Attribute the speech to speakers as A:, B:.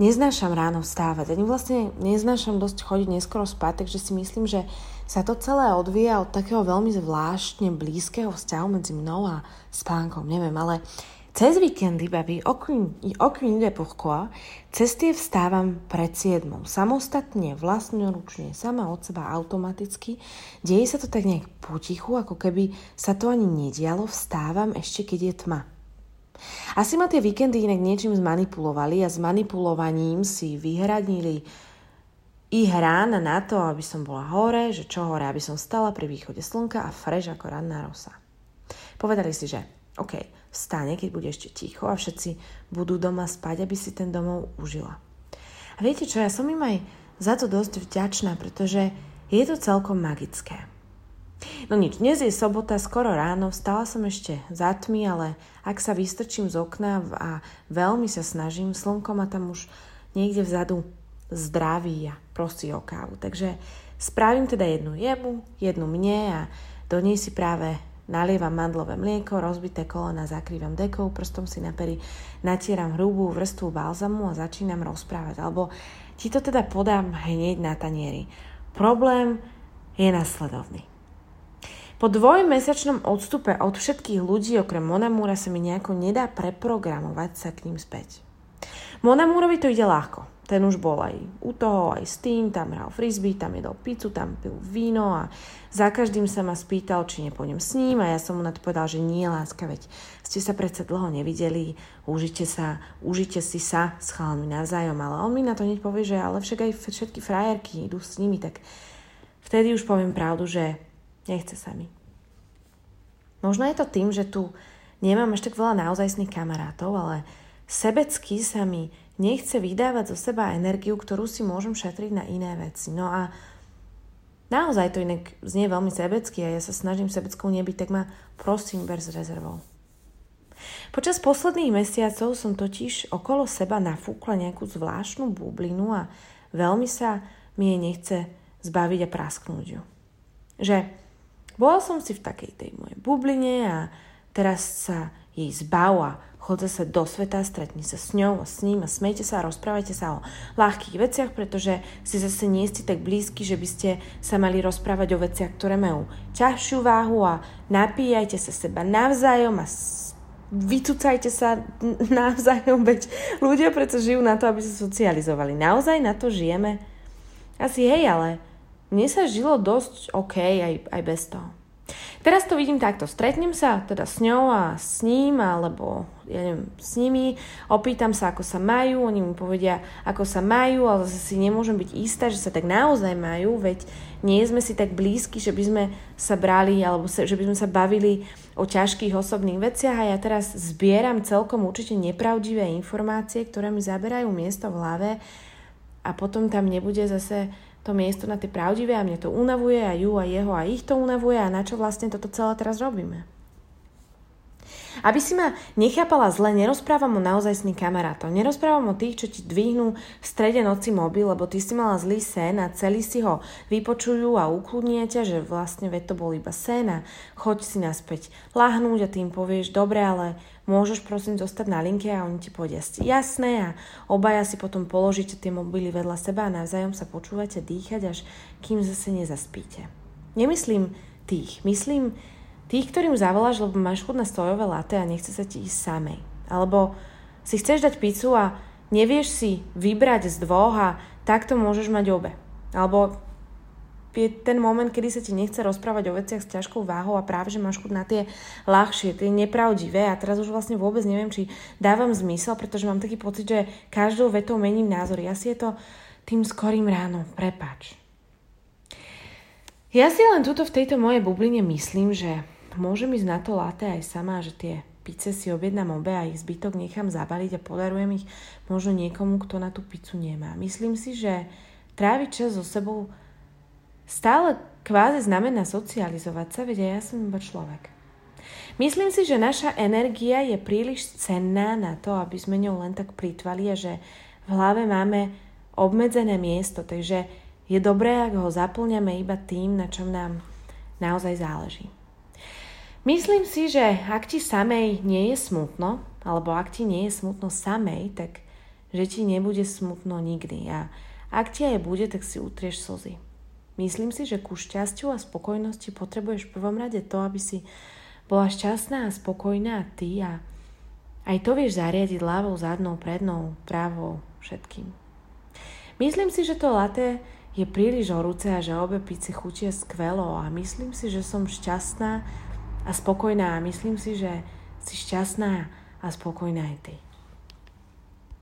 A: neznášam ráno vstávať. Ani vlastne neznášam dosť chodiť neskoro spať, takže si myslím, že sa to celé odvíja od takého veľmi zvláštne blízkeho vzťahu medzi mnou a spánkom. Neviem, ale cez víkendy, babi, aucune ide pourquoi, cez tie vstávam pred siedmou. Samostatne, vlastnoručne, sama od seba, automaticky. Deje sa to tak nejak potichu, ako keby sa to ani nedialo. Vstávam ešte, keď je tma. Asi ma tie víkendy inak niečím zmanipulovali a s manipulovaním si vyhradnili ich rána na to, aby som bola hore, že čo hore, aby som stala pri východe slnka a fresh ako ranná rosa. Povedali si, že OK, vstane, keď bude ešte ticho a všetci budú doma spať, aby si ten domov užila. A viete čo, ja som im aj za to dosť vďačná, pretože je to celkom magické. No nič, dnes je sobota, skoro ráno, vstala som ešte za tmy, ale ak sa vystrčím z okna a veľmi sa snažím, slnko ma tam už niekde vzadu zdraví a prosí o kávu. Takže spravím teda jednu jemu, jednu mne a do nej si práve nalievam mandlové mlieko, rozbité kolena zakrývam dekou, prstom si na pery natieram hrubú vrstvu balzamu a začínam rozprávať. Alebo ti to teda podám hneď na tanieri. Problém je nasledovný. Po dvojmesačnom odstupe od všetkých ľudí okrem Monamúra sa mi nejako nedá preprogramovať sa k ním späť. Monamúrovi to ide ľahko. Ten už bol aj u toho, aj s tým, tam hral frisbee, tam jedol pizzu, tam pil víno a za každým sa ma spýtal, či nepôjdem s ním a ja som mu na povedal, že nie, láska, veď ste sa predsa dlho nevideli, užite sa, užite si sa s chalami navzájom, ale on mi na to hneď povie, že ale však aj všetky frajerky idú s nimi, tak vtedy už poviem pravdu, že Nechce sa mi. Možno je to tým, že tu nemám až tak veľa naozajstných kamarátov, ale sebecky sa mi nechce vydávať zo seba energiu, ktorú si môžem šetriť na iné veci. No a naozaj to inak znie veľmi sebecky a ja sa snažím sebeckou nebyť, tak ma prosím ber s rezervou. Počas posledných mesiacov som totiž okolo seba nafúkla nejakú zvláštnu bublinu a veľmi sa mi jej nechce zbaviť a prasknúť ju. Že bola som si v takej tej mojej bubline a teraz sa jej zbav a sa do sveta, stretni sa s ňou a s ním a smejte sa a rozprávajte sa o ľahkých veciach, pretože si zase nie ste tak blízky, že by ste sa mali rozprávať o veciach, ktoré majú ťažšiu váhu a napíjajte sa seba navzájom a vycúcajte sa navzájom, veď ľudia preto žijú na to, aby sa socializovali. Naozaj na to žijeme? Asi hej, ale mne sa žilo dosť OK aj, aj bez toho. Teraz to vidím takto. Stretnem sa teda s ňou a s ním, alebo ja neviem, s nimi, opýtam sa, ako sa majú, oni mi povedia, ako sa majú, ale zase si nemôžem byť istá, že sa tak naozaj majú, veď nie sme si tak blízki, že by sme sa brali, alebo sa, že by sme sa bavili o ťažkých osobných veciach a ja teraz zbieram celkom určite nepravdivé informácie, ktoré mi zaberajú miesto v hlave a potom tam nebude zase to miesto na tie pravdivé a mne to unavuje a ju a jeho a ich to unavuje a na čo vlastne toto celé teraz robíme. Aby si ma nechápala zle, nerozprávam o naozajstných kamarátov. Nerozprávam o tých, čo ti dvihnú v strede noci mobil, lebo ty si mala zlý sen a celý si ho vypočujú a ukludnia ťa, že vlastne veď to bol iba sen a choď si naspäť lahnúť a tým povieš, dobre, ale môžeš prosím zostať na linke a oni ti povedia jasné a obaja si potom položíte tie mobily vedľa seba a navzájom sa počúvate dýchať, až kým zase nezaspíte. Nemyslím tých, myslím Tých, ktorým zavoláš, lebo máš chud na sojové latte a nechce sa ti ísť samej. Alebo si chceš dať pizzu a nevieš si vybrať z dvoch a takto môžeš mať obe. Alebo je ten moment, kedy sa ti nechce rozprávať o veciach s ťažkou váhou a práve, že máš chud na tie ľahšie, tie nepravdivé a teraz už vlastne vôbec neviem, či dávam zmysel, pretože mám taký pocit, že každou vetou mením názory. Asi je to tým skorým ráno. Prepač. Ja si len tuto v tejto mojej bubline myslím, že môžem ísť na to latte aj sama, že tie pice si objednám obe a ich zbytok nechám zabaliť a podarujem ich možno niekomu, kto na tú pizzu nemá. Myslím si, že tráviť čas so sebou stále kvázi znamená socializovať sa, veď ja som iba človek. Myslím si, že naša energia je príliš cenná na to, aby sme ňou len tak plýtvali a že v hlave máme obmedzené miesto, takže je dobré, ak ho zaplňame iba tým, na čom nám naozaj záleží. Myslím si, že ak ti samej nie je smutno, alebo ak ti nie je smutno samej, tak že ti nebude smutno nikdy a ak ti aj bude, tak si utrieš slzy. Myslím si, že ku šťastiu a spokojnosti potrebuješ v prvom rade to, aby si bola šťastná a spokojná ty a aj to vieš zariadiť ľavou, zadnou, prednou, pravou, všetkým. Myslím si, že to laté je príliš horúce a že obe pici chutia skvelo a myslím si, že som šťastná a spokojná myslím si, že si šťastná a spokojná aj ty.